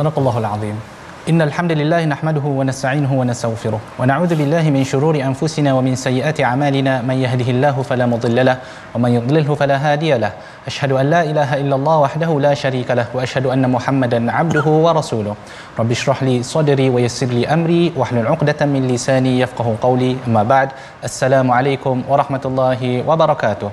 صدق الله العظيم. إن الحمد لله نحمده ونستعينه ونستغفره ونعوذ بالله من شرور أنفسنا ومن سيئات أعمالنا. من يهده الله فلا مضل له ومن يضلله فلا هادي له. أشهد أن لا إله إلا الله وحده لا شريك له وأشهد أن محمدا عبده ورسوله. رب اشرح لي صدري ويسر لي أمري واحلل عقدة من لساني يفقه قولي. أما بعد السلام عليكم ورحمة الله وبركاته.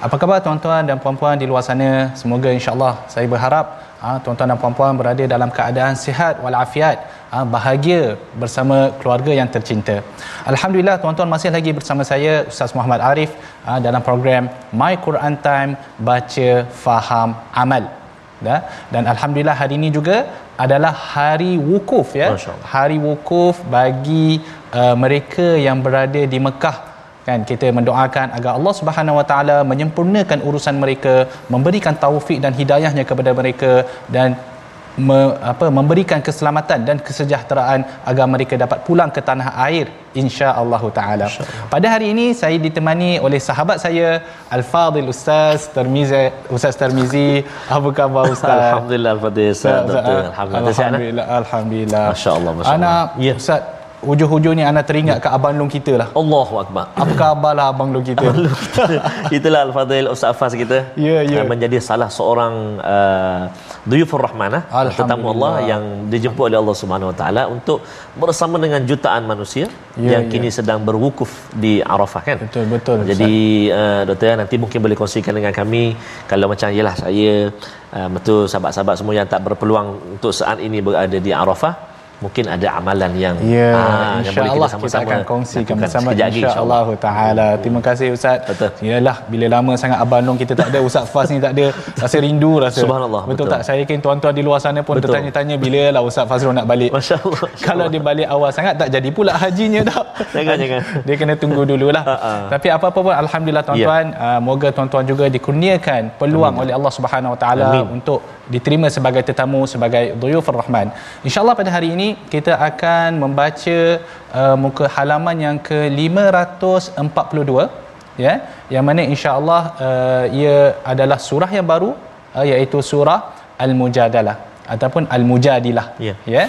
Apa khabar tuan-tuan dan puan-puan di luar sana? Semoga insya-Allah saya berharap ha, tuan-tuan dan puan-puan berada dalam keadaan sihat walafiat, ha, bahagia bersama keluarga yang tercinta. Alhamdulillah tuan-tuan masih lagi bersama saya Ustaz Muhammad Arif ha, dalam program My Quran Time baca faham amal. Ya? Dan alhamdulillah hari ini juga adalah hari wukuf ya. Hari wukuf bagi uh, mereka yang berada di Mekah kan kita mendoakan agar Allah Subhanahu Wa Taala menyempurnakan urusan mereka memberikan taufik dan hidayahnya kepada mereka dan me, apa memberikan keselamatan dan kesejahteraan agar mereka dapat pulang ke tanah air insya-Allah taala. Pada hari ini saya ditemani oleh sahabat saya Al-Fadil Ustaz Termizi Ustaz Termizi. Apa khabar Ustaz? Alhamdulillah Al-Fadil Ustaz. Alhamdulillah. Alhamdulillah. Alhamdulillah. Masya-Allah, masya-Allah. Ana ya. Ustaz hujung-hujung ni anda teringat ke abang long kita lah. Allahu akbar. Apa khabar lah abang long kita? Itulah al-fadil Ustaz Fas kita. Ya, ya. Uh, menjadi salah seorang uh, duyufur rahman ah, tetamu Allah yang dijemput oleh Allah Subhanahu Wa Taala untuk bersama dengan jutaan manusia Ya, yang ya. kini sedang berwukuf di Arafah kan. Betul betul. Jadi uh, doktor nanti mungkin boleh kongsikan dengan kami kalau macam yalah saya uh, betul sahabat-sahabat semua yang tak berpeluang untuk saat ini berada di Arafah mungkin ada amalan yang Ya, ah, yang insya-Allah kita, sama-sama akan kongsikan lakukan bersama insya-Allah taala. Terima kasih Ustaz. Betul. Yalah bila lama sangat abang long kita tak ada Ustaz Fas ni tak ada rasa rindu rasa. Subhanallah, Betul, betul. tak? Saya yakin tuan-tuan di luar sana pun Betul. tertanya-tanya bila lah Ustaz Fazrul nak balik. Masya-Allah. Kalau dia balik awal sangat tak jadi pula hajinya tak. Jangan, jangan. Dia kena tunggu dululah. Ha, ha. Tapi apa-apa pun alhamdulillah tuan-tuan, uh, moga tuan-tuan juga dikurniakan peluang oleh Allah Subhanahu Wa Taala Amin. untuk diterima sebagai tetamu sebagai dhuyufur rahman. Insya-Allah pada hari ini kita akan membaca uh, muka halaman yang ke-542 ya yang mana insya-Allah uh, ia adalah surah yang baru uh, iaitu surah Al-Mujadalah ataupun Al-Mujadilah Ya. ya.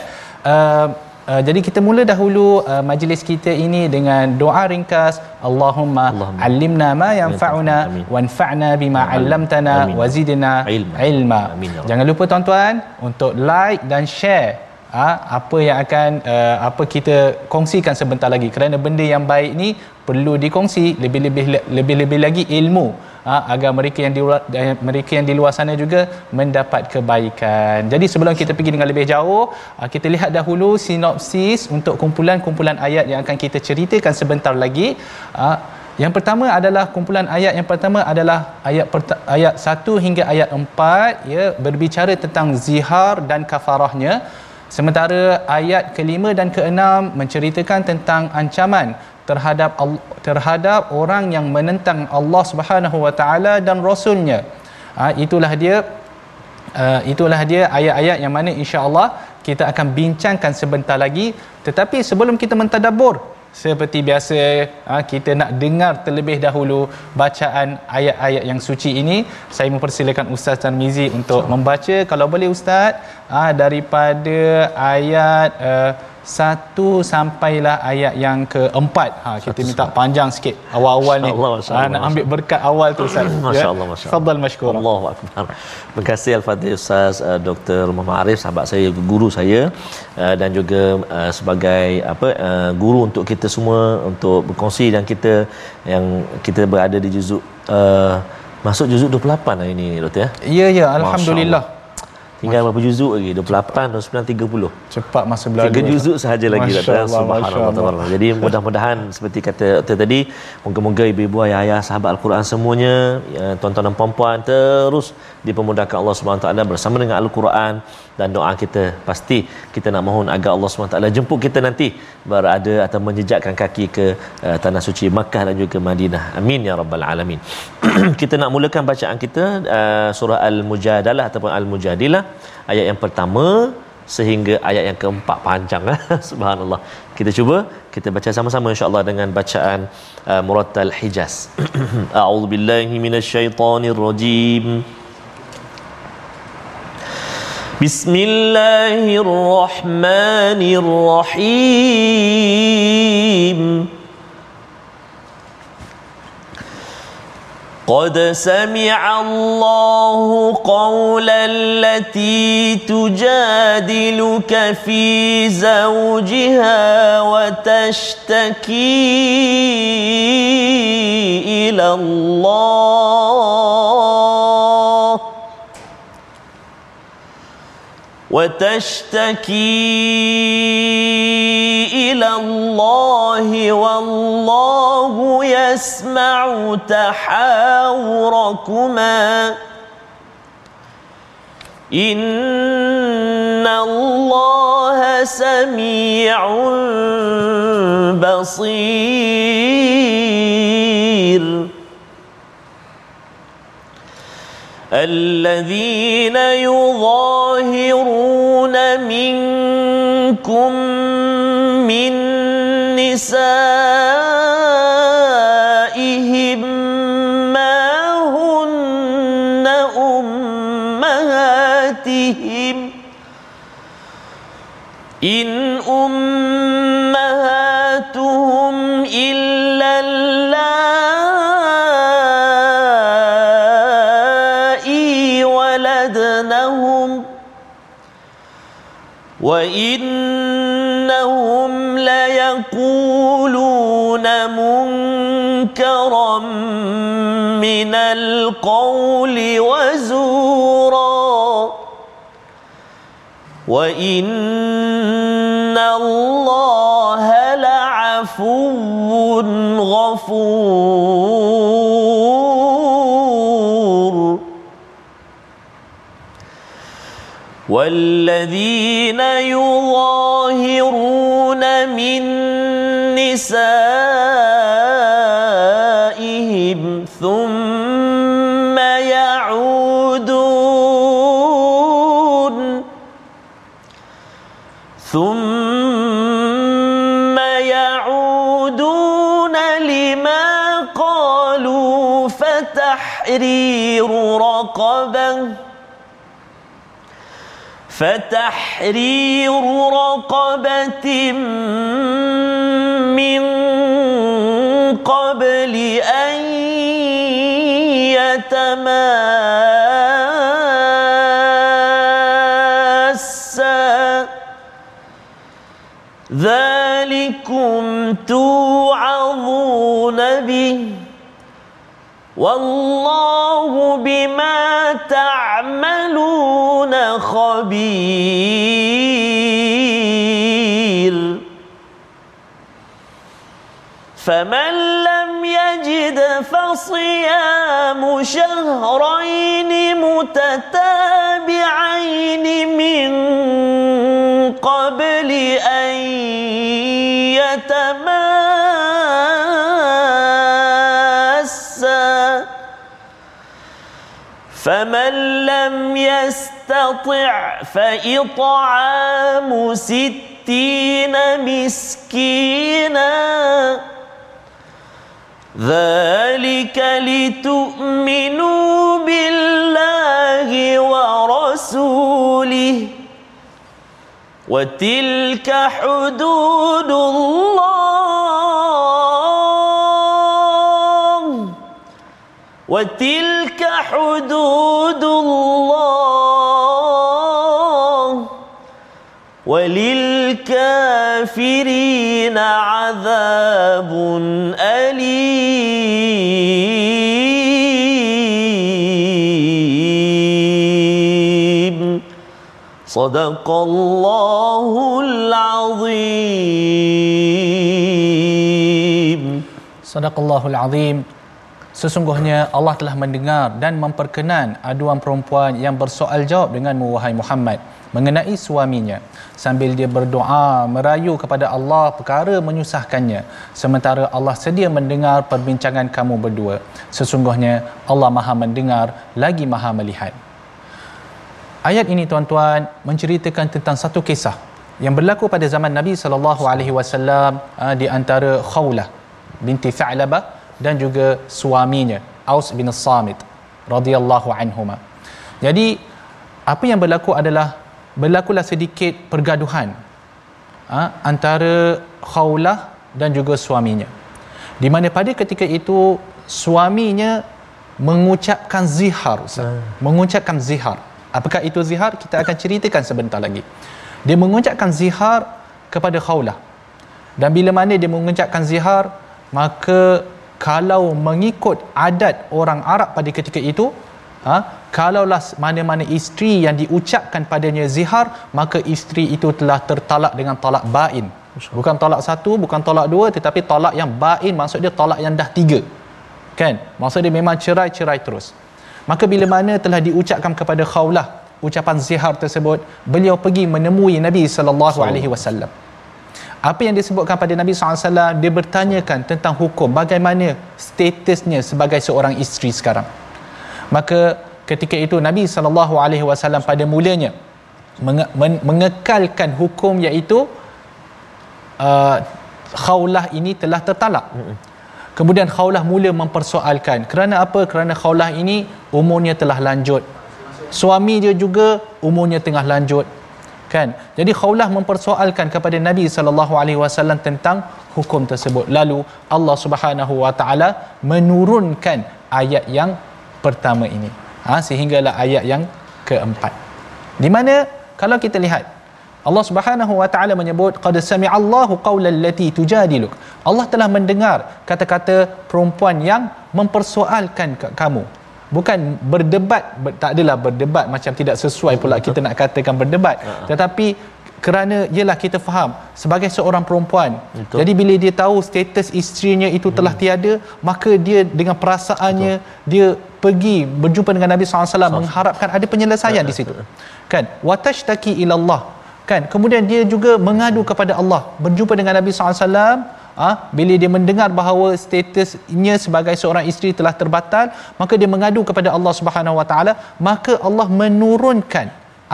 Uh, Uh, jadi kita mula dahulu uh, majlis kita ini dengan doa ringkas Allahumma, Allahumma. allimna ma yanfa'una wanfa'na bima 'allamtana Amin. wazidna Ilma. ilma. Amin, ya. Jangan lupa tuan-tuan untuk like dan share ha, apa yang akan uh, apa kita kongsikan sebentar lagi kerana benda yang baik ni perlu dikongsi lebih-lebih lebih-lebih lagi ilmu ha, agar mereka yang di luar eh, mereka yang di luar sana juga mendapat kebaikan. Jadi sebelum kita pergi dengan lebih jauh, ha, kita lihat dahulu sinopsis untuk kumpulan-kumpulan ayat yang akan kita ceritakan sebentar lagi. Ha, yang pertama adalah kumpulan ayat yang pertama adalah ayat perta- ayat 1 hingga ayat 4 ya berbicara tentang zihar dan kafarahnya. Sementara ayat kelima dan keenam menceritakan tentang ancaman terhadap terhadap orang yang menentang Allah Subhanahu Wa Taala dan Rasulnya. Ha, itulah dia uh, itulah dia ayat-ayat yang mana insya-Allah kita akan bincangkan sebentar lagi tetapi sebelum kita mentadabbur seperti biasa ha, kita nak dengar terlebih dahulu bacaan ayat-ayat yang suci ini. Saya mempersilakan Ustaz Tarmizi untuk membaca. Kalau boleh Ustaz ha, daripada ayat uh, satu sampailah ayat yang keempat. Ha kita satu minta panjang sikit awal-awal ni. Allah, ha, nak ambil berkat awal tu Ustaz. Masya-Allah ya? masya-Allah. Fadal mashkur. Allahu akbar. Terima kasih Al-Fadhil Ustaz uh, Dr. Muhammad Arif sahabat saya guru saya uh, dan juga uh, sebagai apa uh, guru untuk kita semua untuk berkongsi dan kita yang kita berada di juzuk uh, masuk juzuk 28 hari ini doktor ya. Ya ya alhamdulillah. Tinggal berapa juzuk lagi? 28, 29, 30. Cepat masa berlalu. Tiga juzuk sahaja lagi. Masya Allah, Subhanallah. Jadi mudah-mudahan seperti kata Dr. tadi, moga-moga ibu-ibu, ayah-ayah, sahabat Al-Quran semuanya, ya, tuan-tuan dan puan-puan terus dipermudahkan Allah SWT bersama dengan Al-Quran dan doa kita pasti kita nak mohon agar Allah SWT jemput kita nanti berada atau menjejakkan kaki ke uh, tanah suci Makkah dan juga Madinah. Amin ya rabbal alamin. kita nak mulakan bacaan kita uh, surah Al-Mujadalah ataupun Al-Mujadilah ayat yang pertama sehingga ayat yang keempat panjang subhanallah kita cuba kita baca sama-sama insyaallah dengan bacaan uh, murattal hijaz a'udzubillahi minasyaitonirrajim بسم الله الرحمن الرحيم قد سمع الله قول التي تجادلك في زوجها وتشتكي إلى الله وتشتكي إلى الله والله يسمع تحاوركما. إن الله سميع بصير. الذين يظاهرون منكم من نسائهم ما هن أمهاتهم إن أمهاتهم إلا اللائي ولدنهم وإنهم ليقولون منكرا من القول وزورا وإن الله لعفو غفور. والذين يظاهرون من نسائهم ثم يعودون ثم يعودون لما قالوا فتحرير رقبة فتحرير رقبة من قبل أن يتماسا. ذلكم توعظون به. والله بما خبير. فمن لم يجد فصيام شهرين متتابعين من قبل أن يتماسا فمن لم يستطع فإطعام ستين مسكينا ذلك لتؤمنوا بالله ورسوله وتلك حدود الله وتلك حدود الله وللكافرين عذاب أليم. صدق الله العظيم. صدق الله العظيم. Sesungguhnya Allah telah mendengar dan memperkenan aduan perempuan yang bersoal jawab dengan wahai Muhammad mengenai suaminya. Sambil dia berdoa merayu kepada Allah perkara menyusahkannya. Sementara Allah sedia mendengar perbincangan kamu berdua. Sesungguhnya Allah Maha mendengar lagi Maha melihat. Ayat ini tuan-tuan menceritakan tentang satu kisah yang berlaku pada zaman Nabi sallallahu alaihi wasallam ah, di antara Khawlah binti Tha'labah dan juga suaminya Aus bin Samit radhiyallahu anhuma. Jadi apa yang berlaku adalah berlakulah sedikit pergaduhan ha, antara Khawlah dan juga suaminya. Di mana pada ketika itu suaminya mengucapkan zihar, hmm. mengucapkan zihar. Apakah itu zihar? Kita akan ceritakan sebentar lagi. Dia mengucapkan zihar kepada Khawlah. Dan bila mana dia mengucapkan zihar, maka kalau mengikut adat orang Arab pada ketika itu ha, kalaulah mana-mana isteri yang diucapkan padanya zihar maka isteri itu telah tertalak dengan talak bain. Bukan talak satu bukan talak dua tetapi talak yang bain maksud dia talak yang dah tiga. Kan? Maksud dia memang cerai-cerai terus. Maka bila mana telah diucapkan kepada khawlah ucapan zihar tersebut beliau pergi menemui Nabi sallallahu alaihi wasallam apa yang disebutkan pada Nabi SAW dia bertanyakan tentang hukum bagaimana statusnya sebagai seorang isteri sekarang. Maka ketika itu Nabi SAW pada mulanya mengekalkan hukum iaitu uh, khawlah ini telah tertalak. Kemudian khawlah mula mempersoalkan. Kerana apa? Kerana khawlah ini umurnya telah lanjut. Suami dia juga umurnya tengah lanjut kan? Jadi khaulah mempersoalkan kepada Nabi sallallahu alaihi wasallam tentang hukum tersebut. Lalu Allah Subhanahu wa taala menurunkan ayat yang pertama ini. Ha sehinggalah ayat yang keempat. Di mana kalau kita lihat Allah Subhanahu wa taala menyebut qad sami'allahu qaulal lati tujadiluk. Allah telah mendengar kata-kata perempuan yang mempersoalkan kamu bukan berdebat ber, tak adalah berdebat macam tidak sesuai pula kita nak katakan berdebat uh-huh. tetapi kerana ialah kita faham sebagai seorang perempuan Betul. jadi bila dia tahu status isterinya itu hmm. telah tiada maka dia dengan perasaannya Betul. dia pergi berjumpa dengan Nabi SAW mengharapkan ada penyelesaian di situ kan watashtaki ilallah kan kemudian dia juga mengadu kepada Allah berjumpa dengan Nabi SAW ha, bila dia mendengar bahawa statusnya sebagai seorang isteri telah terbatal maka dia mengadu kepada Allah Subhanahu Wa Taala maka Allah menurunkan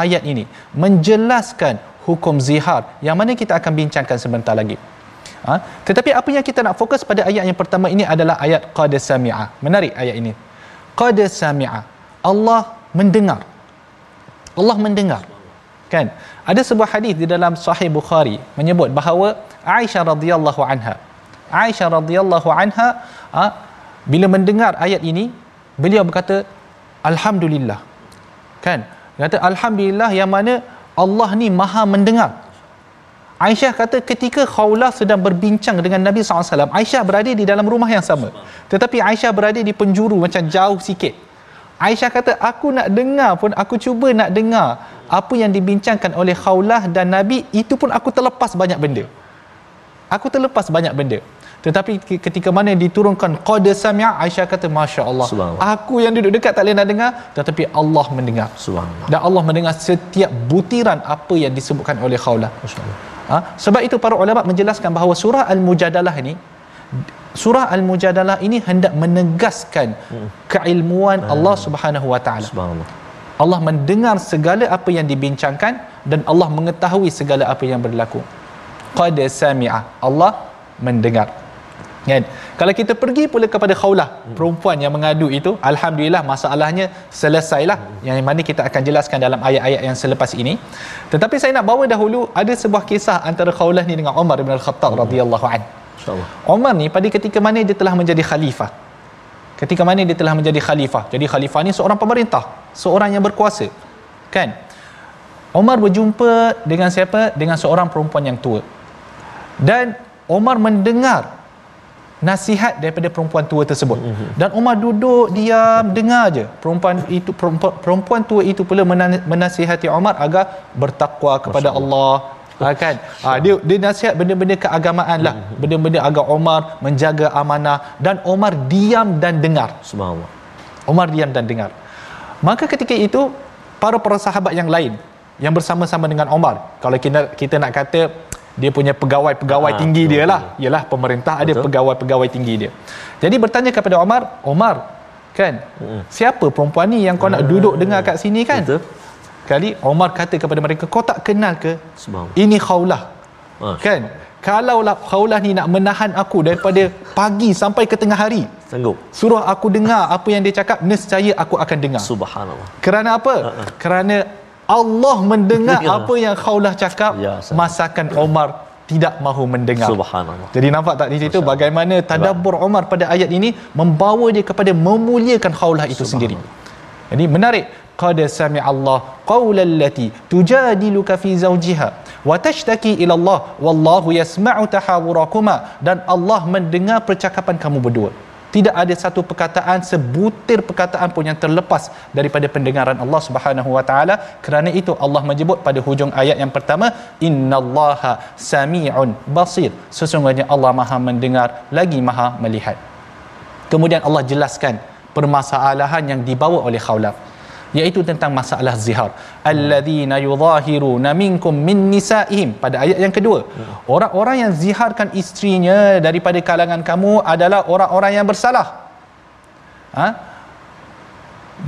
ayat ini menjelaskan hukum zihar yang mana kita akan bincangkan sebentar lagi. Ha, tetapi apa yang kita nak fokus pada ayat yang pertama ini adalah ayat qad sami'a. Menarik ayat ini. Qad sami'a. Allah mendengar. Allah mendengar kan ada sebuah hadis di dalam sahih bukhari menyebut bahawa Aisyah radhiyallahu anha. Aisyah radhiyallahu anha ha, bila mendengar ayat ini beliau berkata alhamdulillah. Kan? Kata alhamdulillah yang mana Allah ni Maha mendengar. Aisyah kata ketika Khawlah sedang berbincang dengan Nabi SAW, Aisyah berada di dalam rumah yang sama. Tetapi Aisyah berada di penjuru macam jauh sikit. Aisyah kata, aku nak dengar pun, aku cuba nak dengar apa yang dibincangkan oleh Khawlah dan Nabi, itu pun aku terlepas banyak benda. Aku terlepas banyak benda. Tetapi ketika mana diturunkan qad sami'a Aisyah kata masya-Allah aku yang duduk dekat tak boleh nak dengar tetapi Allah mendengar. Subhanallah. Dan Allah mendengar setiap butiran apa yang disebutkan oleh Khawlah. Ha? sebab itu para ulama menjelaskan bahawa surah al-mujadalah ini surah al-mujadalah ini hendak menegaskan hmm. keilmuan hmm. Allah Subhanahu wa taala Allah mendengar segala apa yang dibincangkan dan Allah mengetahui segala apa yang berlaku qad sami'a Allah mendengar kan kalau kita pergi pula kepada khaulah hmm. perempuan yang mengadu itu alhamdulillah masalahnya selesailah hmm. yang mana kita akan jelaskan dalam ayat-ayat yang selepas ini tetapi saya nak bawa dahulu ada sebuah kisah antara khaulah ni dengan Umar bin Al-Khattab hmm. radhiyallahu an Umar ni pada ketika mana dia telah menjadi khalifah? Ketika mana dia telah menjadi khalifah? Jadi khalifah ni seorang pemerintah seorang yang berkuasa kan? Umar berjumpa dengan siapa? Dengan seorang perempuan yang tua. Dan Umar mendengar nasihat daripada perempuan tua tersebut. Mm-hmm. dan Umar duduk diam dengar aje perempuan itu perempuan, perempuan tua itu pula menasihati Umar agar bertakwa kepada Allah ha, kan? Ha, dia dia nasihat benda-benda keagamaan lah. Mm-hmm. benda-benda agar Umar menjaga amanah dan Umar diam dan dengar. Subhanallah. Umar diam dan dengar. Maka ketika itu para para sahabat yang lain yang bersama-sama dengan Umar kalau kita kita nak kata dia punya pegawai-pegawai ha, tinggi dia lah. ialah pemerintah betul. ada pegawai-pegawai tinggi dia. Jadi bertanya kepada Omar Omar kan? Hmm. siapa perempuan ni yang kau nak duduk dengar kat sini kan? betul. Kali Omar kata kepada mereka kau tak kenal ke ini khaulah ha. kan kalau lah khaulah ni nak menahan aku daripada pagi sampai ke tengah hari sanggup suruh aku dengar apa yang dia cakap nescaya aku akan dengar subhanallah kerana apa uh-uh. kerana Allah mendengar ya. apa yang Khawlah cakap ya, masakan Omar tidak mahu mendengar. Subhanallah. Jadi nampak tak di situ bagaimana tadabbur Omar pada ayat ini membawa dia kepada memuliakan Khawlah itu sendiri. Jadi menarik. Qad sami Allah qaulal lati tujadiluka fi zawjiha wa tashtaki ila Allah wallahu yasma'u tahawurakuma. Dan Allah mendengar percakapan kamu berdua. Tidak ada satu perkataan sebutir perkataan pun yang terlepas daripada pendengaran Allah Subhanahu wa taala. Kerana itu Allah menyebut pada hujung ayat yang pertama innallaha samiun basir. Sesungguhnya Allah Maha mendengar lagi Maha melihat. Kemudian Allah jelaskan permasalahan yang dibawa oleh Khawlaf iaitu tentang masalah zihar. Alladzina yudhahiruna minkum min nisaihim. Pada ayat yang kedua orang-orang yang ziharkan isterinya daripada kalangan kamu adalah orang-orang yang bersalah. Ha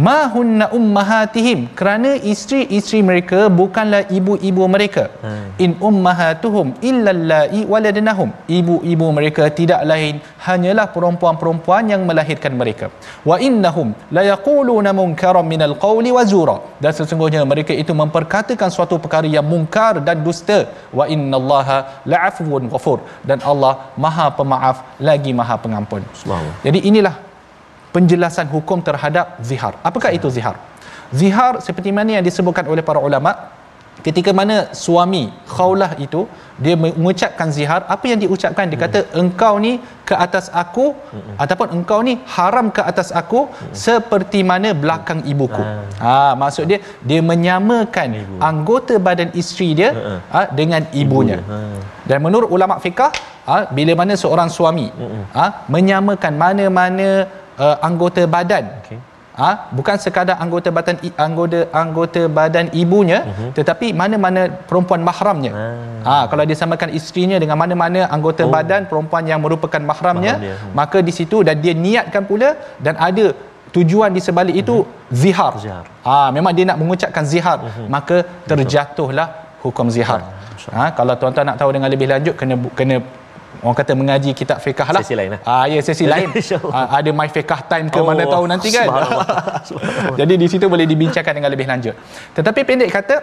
ma hunna ummahatihim. Kerana isteri-isteri mereka bukanlah ibu-ibu mereka. Hmm. in ummahatuhum illa allai waladnahum. Ibu-ibu mereka tidak lain hanyalah perempuan-perempuan yang melahirkan mereka. Wa innahum la yaquluna munkaran minal qawli wa zura. Dan sesungguhnya mereka itu memperkatakan suatu perkara yang mungkar dan dusta. Wa innallaha la'afuwun ghafur. Dan Allah Maha Pemaaf lagi Maha Pengampun. Jadi inilah penjelasan hukum terhadap zihar. Apakah itu zihar? Zihar seperti mana yang disebutkan oleh para ulama ketika mana suami khaulah itu dia mengucapkan zihar apa yang diucapkan dia kata engkau ni ke atas aku hmm. ataupun engkau ni haram ke atas aku hmm. seperti mana belakang ibuku ha maksud dia dia menyamakan Ibu. anggota badan isteri dia hmm. ha, dengan ibunya hmm. dan menurut ulama fiqah ha, bila mana seorang suami hmm. ha, menyamakan mana-mana uh, anggota badan okay. Ha, bukan sekadar anggota badan anggota anggota badan ibunya uh-huh. tetapi mana-mana perempuan mahramnya. Ha. ha kalau disamakan isterinya dengan mana-mana anggota oh. badan perempuan yang merupakan mahramnya hmm. maka di situ dan dia niatkan pula dan ada tujuan di sebalik itu uh-huh. zihar. zihar. Ha memang dia nak mengucapkan zihar uh-huh. maka terjatuhlah hukum zihar. Ha kalau tuan-tuan nak tahu dengan lebih lanjut kena kena orang kata mengaji kitab fiqh lah. Sesi lain lah. Ah, ya, sesi lain. ah, ada my fiqh time ke oh, mana tahu nanti kan. Jadi di situ boleh dibincangkan dengan lebih lanjut. Tetapi pendek kata,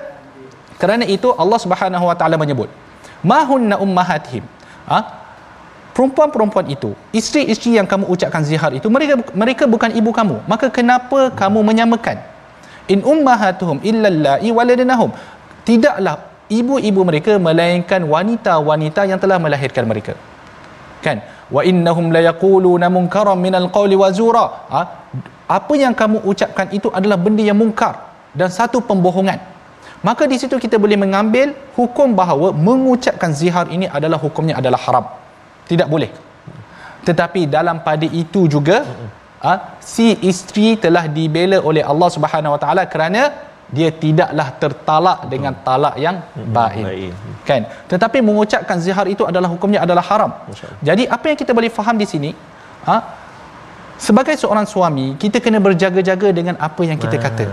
kerana itu Allah Subhanahu Wa Taala menyebut, mahunna ummahatihim. Ah, perempuan-perempuan itu, isteri-isteri yang kamu ucapkan zihar itu, mereka mereka bukan ibu kamu. Maka kenapa kamu menyamakan? In ummahatuhum illa allai waladnahum. Tidaklah ibu-ibu mereka melainkan wanita-wanita yang telah melahirkan mereka. Kan? Wa innahum la yaquluna munkaran minal qawli wa zura. Ha? apa yang kamu ucapkan itu adalah benda yang mungkar dan satu pembohongan. Maka di situ kita boleh mengambil hukum bahawa mengucapkan zihar ini adalah hukumnya adalah haram. Tidak boleh. Tetapi dalam pada itu juga ha, si isteri telah dibela oleh Allah Subhanahu Wa Taala kerana dia tidaklah tertalak dengan talak yang baik kan? Tetapi mengucapkan zihar itu adalah hukumnya adalah haram. Jadi apa yang kita boleh faham di sini ha? Sebagai seorang suami kita kena berjaga-jaga dengan apa yang kita kata.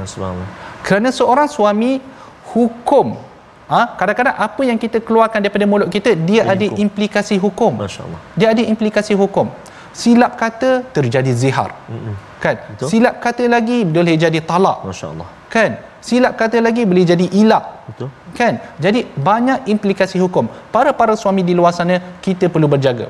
kerana seorang suami hukum ha? Kadang-kadang apa yang kita keluarkan daripada mulut kita dia Ini ada hukum. implikasi hukum. Masyaallah. Dia ada implikasi hukum. Silap kata terjadi zihar. Mm-mm. kan? Betul? silap kata lagi boleh jadi talak. Masyaallah. Kan silap kata lagi boleh jadi ilak. Betul. Kan? Jadi banyak implikasi hukum. Para para suami di luar sana kita perlu berjaga.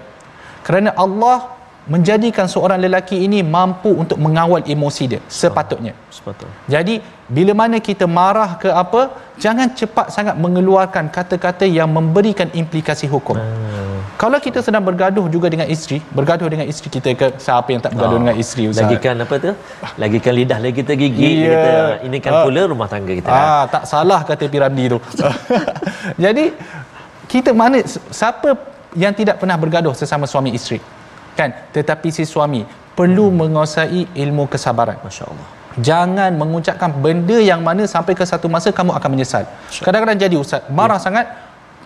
Kerana Allah menjadikan seorang lelaki ini mampu untuk mengawal emosi dia sepatutnya sepatutnya jadi bila mana kita marah ke apa jangan cepat sangat mengeluarkan kata-kata yang memberikan implikasi hukum hmm. kalau kita sedang bergaduh juga dengan isteri bergaduh dengan isteri kita ke siapa yang tak bergaduh oh. dengan isteri Ustaz lagikan apa tu lagikan lidah lagi kita gigi yeah. kita ini kan pula uh. rumah tangga kita ah tak salah kata Piramdi tu jadi kita mana siapa yang tidak pernah bergaduh sesama suami isteri kan? Tetapi si suami perlu hmm. menguasai ilmu kesabaran. masya-Allah. Jangan mengucapkan benda yang mana sampai ke satu masa kamu akan menyesal. Kadang-kadang jadi ustaz marah ya. sangat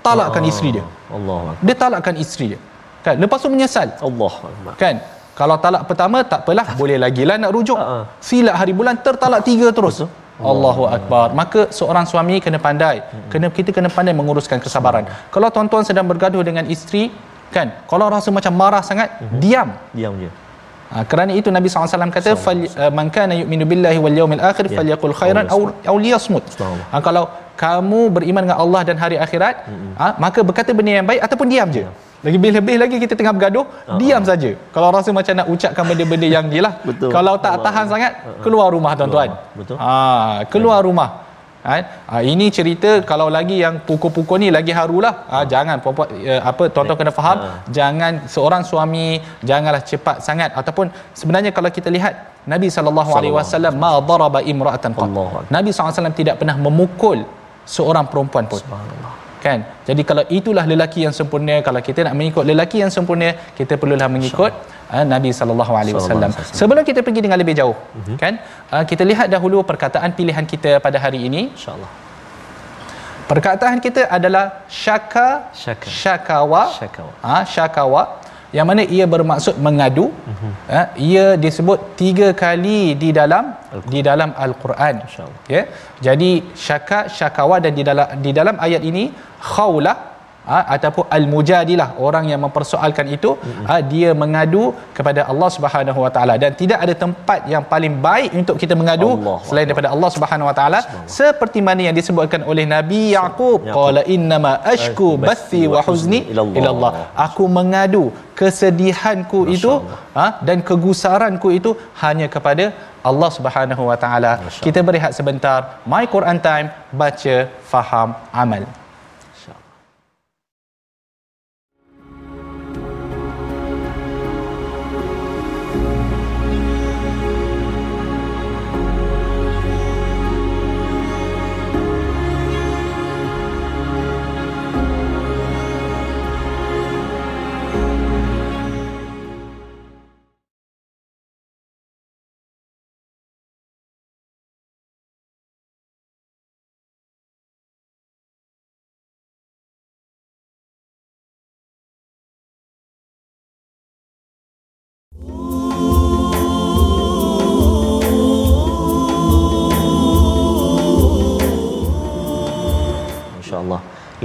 talakkan oh, isteri dia. Allah dia talakkan isteri dia. Kan? Lepas tu menyesal. Allah kan? Kalau talak pertama tak apalah boleh lagi lah nak rujuk. Silap hari bulan tertalak tiga terus. Betul. Allahu akbar. Maka seorang suami kena pandai. Kena kita kena pandai menguruskan kesabaran. Kalau tuan-tuan sedang bergaduh dengan isteri, kan? Kalau rasa macam marah sangat, uh-huh. diam. Diam je. Ha, kerana itu Nabi SAW kata uh, man kana yu'minu billahi wal yawmil akhir yeah. falyaqul khairan aw aw liyasmut. Ha, kalau kamu beriman dengan Allah dan hari akhirat, mm-hmm. ha, maka berkata benda yang baik ataupun diam je. Yeah. Lagi lebih lagi kita tengah bergaduh, uh-huh. diam saja. Kalau rasa macam nak ucapkan benda-benda yang jelah. Kalau tak Allah. tahan sangat, keluar rumah tuan-tuan. Betul. Ha, keluar rumah. Ha, ini cerita kalau lagi yang pukul-pukul ni lagi harulah. Ha, jangan puan-puan uh, apa tuan-tuan kena faham, ha. jangan seorang suami janganlah cepat sangat ataupun sebenarnya kalau kita lihat Nabi sallallahu alaihi wasallam ma daraba imra'atan qat. Nabi SAW tidak pernah memukul seorang perempuan pun. Kan? Jadi kalau itulah lelaki yang sempurna, kalau kita nak mengikut lelaki yang sempurna, kita perlulah mengikut uh, Nabi sallallahu alaihi wasallam. Sebelum kita pergi dengan lebih jauh, uh-huh. kan? Uh, kita lihat dahulu perkataan pilihan kita pada hari ini, insya-Allah. Perkataan kita adalah syaka, syaka. syakawa, syakawa. Ha, syakawa yang mana ia bermaksud mengadu uh-huh. ha, ia disebut tiga kali di dalam Al-Quran. di dalam al-Quran ya jadi syaka syakawa dan di dalam di dalam ayat ini khaulah ha, ataupun al-mujadilah orang yang mempersoalkan itu ha, dia mengadu kepada Allah Subhanahu Wa Taala. Dan tidak ada tempat yang paling baik untuk kita mengadu Allah selain Allah. daripada Allah Subhanahu Wa Taala. Seperti mana yang disebutkan oleh Nabi Yaqub. Qala innama ashku bathi wa huzni ila Allah aku mengadu kesedihanku Masya itu ha, dan kegusaranku itu hanya kepada Allah Subhanahu Wa Taala. Kita berehat sebentar. My Quran time baca faham amal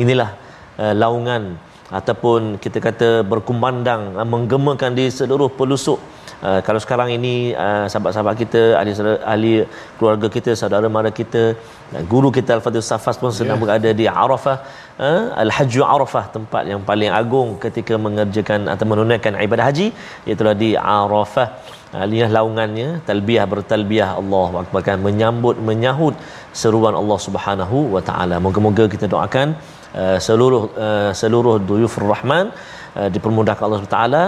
inilah uh, laungan ataupun kita kata berkumandang uh, menggemakan di seluruh pelusuk. Uh, kalau sekarang ini uh, sahabat-sahabat kita ahli ahli keluarga kita saudara mara kita dan guru kita Al-Fadhil Safas pun sedang yeah. berada di Arafah uh, Al-Hajj Arafah tempat yang paling agung ketika mengerjakan atau menunaikan ibadah haji iaitu di Arafah aliyah laungannya talbiyah bertalbiyah Allah Akbar kan menyambut menyahut seruan Allah Subhanahu wa taala. Moga-moga kita doakan uh, seluruh uh, seluruh duyufur rahman uh, dipermudahkan Allah Subhanahu taala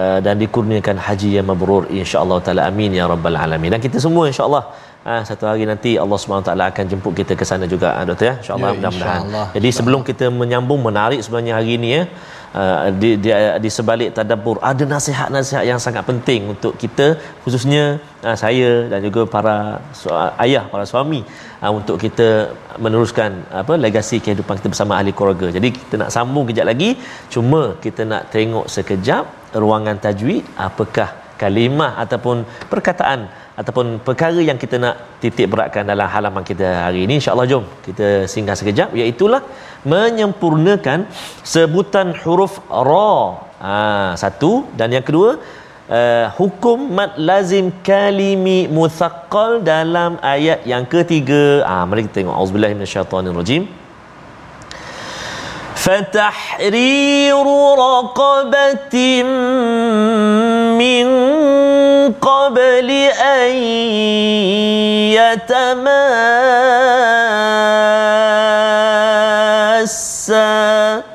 uh, dan dikurniakan haji yang mabrur insyaallah taala. Amin ya rabbal alamin. Dan kita semua insyaallah uh, satu hari nanti Allah Subhanahu taala akan jemput kita ke sana juga uh, doktor ya. Insyaallah ya, mudah-mudahan. jadi sebelum kita menyambung menarik sebenarnya hari ini ya uh, di, di, di sebalik tadabbur ada nasihat-nasihat yang sangat penting untuk kita khususnya uh, saya dan juga para su- ayah para suami uh, untuk kita meneruskan apa legasi kehidupan kita bersama ahli keluarga. Jadi kita nak sambung kejap lagi cuma kita nak tengok sekejap ruangan tajwid apakah kalimah ataupun perkataan ataupun perkara yang kita nak titik beratkan dalam halaman kita hari ini insyaallah jom kita singgah sekejap iaitu menyempurnakan sebutan huruf ra ha, satu dan yang kedua uh, hukum mad lazim kalimi muthaqqal dalam ayat yang ketiga ah mari kita tengok auzubillahi minasyaitonirrajim فتحرير رقبة من قبل أن يتماسا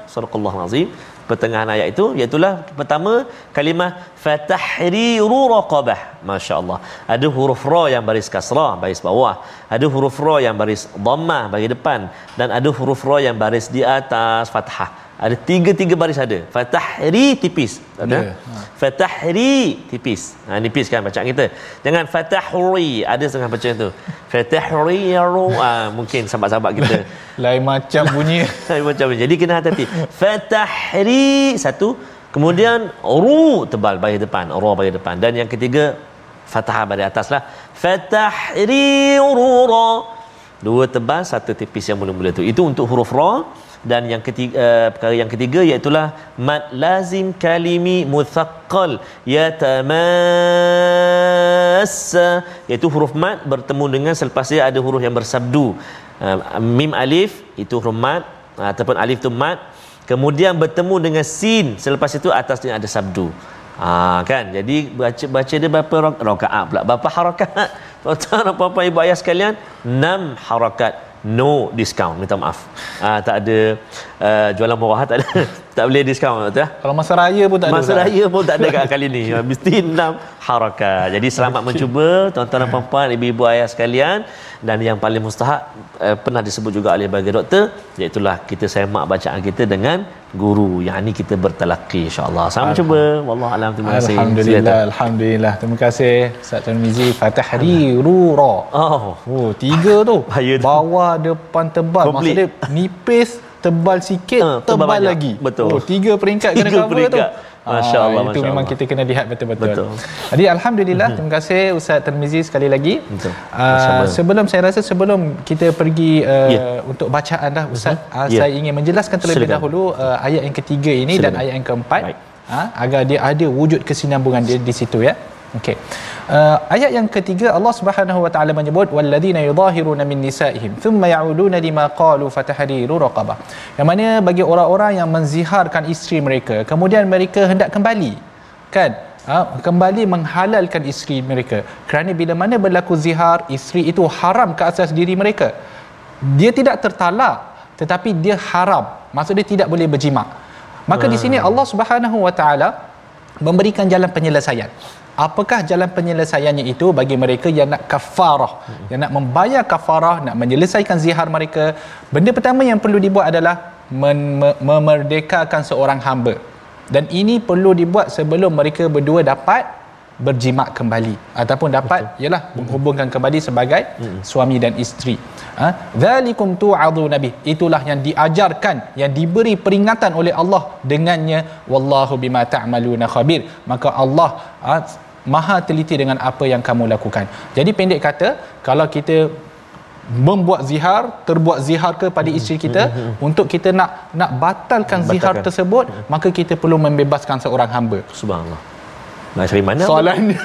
صدق الله العظيم pertengahan ayat itu iaitu pertama kalimah fatahriru raqabah masya-Allah ada huruf ra yang baris kasrah baris bawah ada huruf ra yang baris dhammah bagi depan dan ada huruf ra yang baris di atas fathah ada tiga-tiga baris ada. Fatahri tipis ada yeah. Ha. fatahri tipis. Ha nipis kan bacaan kita. Jangan fatahri. Ada setengah baca tu. Fatahri ha, mungkin sahabat-sahabat kita. Lain macam bunyi. Lain macam bunyi. Jadi kena hati-hati. Fatahri satu kemudian ru tebal bagi depan ra bagi depan. Dan yang ketiga fathah bagi atas lah. Fatahri ra dua tebal satu tipis yang mula-mula tu. Itu untuk huruf ra dan yang ketiga uh, perkara yang ketiga iaitu mad lazim kalimi muthaqqal yatamassa iaitu huruf mad bertemu dengan selepas dia ada huruf yang bersabdu. Uh, mim alif itu huruf mad uh, ataupun alif tu mad kemudian bertemu dengan sin selepas itu atasnya ada sabdu. Ha, kan? Jadi baca baca dia berapa rakaat pula? Berapa harakat tuan-tuan apa-apa ibu ayah sekalian? 6 harakat no discount. Minta maaf. Uh, tak ada uh, jualan murah tak ada tak boleh discount betul? Ya kalau masa raya pun tak ada masa raya pun tak ada kat kali ni. Mesti enam harakat jadi selamat okay. mencuba tuan-tuan dan puan-puan ibu-ibu ayah sekalian. Dan yang paling mustahak uh, pernah disebut juga oleh bagi doktor iaitu kita semak bacaan kita dengan guru. Yang ini kita bertalaqi insyaallah. Sama cuba wallah alam terima kasih. Alhamdulillah alhamdulillah. Terima kasih Ustaz Tirmizi. Fatahri Rura. Oh. Oh tiga tu. Bawah depan tebal. Maksudnya nipis tebal sikit uh, tebal, tebal lagi betul oh tiga peringkat kena cover tu Masya Allah. Ah, itu Masya memang Allah. kita kena lihat betul-betul. Betul. Jadi Alhamdulillah, mm-hmm. terima kasih Ustaz Termizi sekali lagi. Betul. Uh, sebelum saya rasa sebelum kita pergi uh, yeah. untuk bacaan dah Ustaz, mm-hmm. uh, yeah. saya ingin menjelaskan terlebih Silakan. dahulu uh, ayat yang ketiga ini Silakan. dan ayat yang keempat. Uh, agar dia ada wujud kesinambungan dia di situ ya. Okey. Uh, ayat yang ketiga Allah Subhanahu wa taala menyebut walladzina yudahiruna min nisaihim thumma ya'uduna lima qalu fatahriru raqabah. Yang mana bagi orang-orang yang menziharkan isteri mereka kemudian mereka hendak kembali kan? Ha, kembali menghalalkan isteri mereka. Kerana bila mana berlaku zihar isteri itu haram ke atas diri mereka. Dia tidak tertalak tetapi dia haram. Maksud dia tidak boleh berjima maka hmm. di sini Allah Subhanahu wa taala memberikan jalan penyelesaian apakah jalan penyelesaiannya itu bagi mereka yang nak kafarah yang nak membayar kafarah nak menyelesaikan zihar mereka benda pertama yang perlu dibuat adalah memerdekakan seorang hamba dan ini perlu dibuat sebelum mereka berdua dapat berjimat kembali ataupun dapat Betul. ialah menghubungkan kembali sebagai hmm. suami dan isteri. Ha? Zalikum tu'adhu nabi. Itulah yang diajarkan, yang diberi peringatan oleh Allah dengannya wallahu bima ta'maluna khabir. Maka Allah ha, maha teliti dengan apa yang kamu lakukan. Jadi pendek kata, kalau kita membuat zihar, terbuat zihar kepada isteri kita mm-hmm. untuk kita nak nak batalkan, batalkan. zihar tersebut, maka kita perlu membebaskan seorang hamba. Subhanallah. Nak cari mana? Soalannya.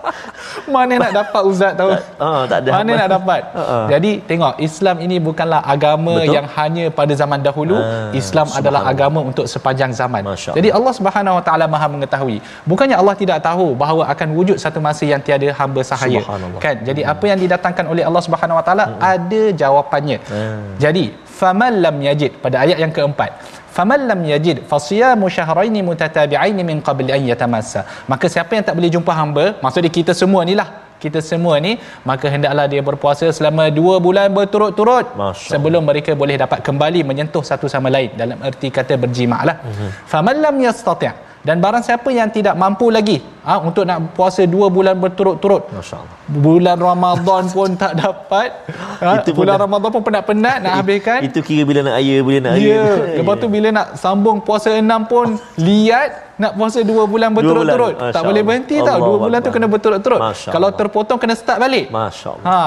mana nak dapat Ustaz tahu? Oh, tak ada. Mana nak dapat? Uh-uh. Jadi tengok Islam ini bukanlah agama Betul? yang hanya pada zaman dahulu. Uh, Islam adalah agama untuk sepanjang zaman. Jadi Allah Subhanahu Wa Taala Maha mengetahui. Bukannya Allah tidak tahu bahawa akan wujud satu masa yang tiada hamba sahaya. Kan? Jadi hmm. apa yang didatangkan oleh Allah Subhanahu Wa Taala hmm. ada jawapannya. Hmm. Jadi faman lam yajid pada ayat yang keempat faman lam yajid fasiyamu syahrayn mutatabi'ain min qabl an yatamassa. Maka siapa yang tak boleh jumpa hamba maksudnya kita semua ni lah. Kita semua ni maka hendaklah dia berpuasa selama dua bulan berturut-turut. Sebelum mereka boleh dapat kembali menyentuh satu sama lain. Dalam erti kata berjimak lah. Uh-huh. faman lam yastati' dan barang siapa yang tidak mampu lagi ha, untuk nak puasa dua bulan berturut-turut bulan Ramadan pun tak dapat ha, itu bulan dah, Ramadan pun penat-penat nak habiskan itu kira bila nak ayah bila nak yeah. lepas tu bila nak sambung puasa enam pun liat nak puasa dua bulan berturut-turut. Tak boleh berhenti tau. Dua bulan tu kena berturut-turut. Kalau terpotong kena start balik. Masya-Allah. Ha,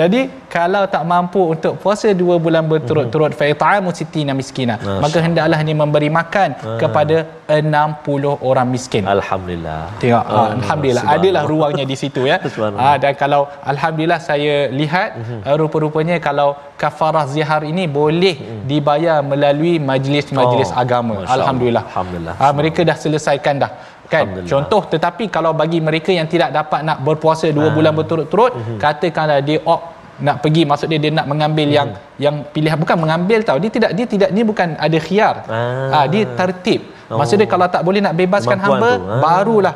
jadi kalau tak mampu untuk puasa dua bulan berturut-turut fa it'amu sittina miskina. Maka hendaklah dia memberi makan ha. kepada 60 orang miskin. Alhamdulillah. Tengok. Ha, alhamdulillah. Adalah ruangnya di situ ya. Ha, dan kalau alhamdulillah saya lihat uh-huh. rupa-rupanya kalau kafarah zihar ini boleh uh-huh. dibayar melalui majlis-majlis oh, agama. Alhamdulillah. Alhamdulillah. Ha, mereka dah selesaikan dah kan contoh tetapi kalau bagi mereka yang tidak dapat nak berpuasa dua ha. bulan berturut-turut uh-huh. katakanlah dia op nak pergi maksud dia dia nak mengambil uh-huh. yang yang pilihan bukan mengambil tau dia tidak dia tidak ni bukan ada khiar ha. ha dia tertib oh. maksud dia kalau tak boleh nak bebaskan Mampuan hamba tu. ha. barulah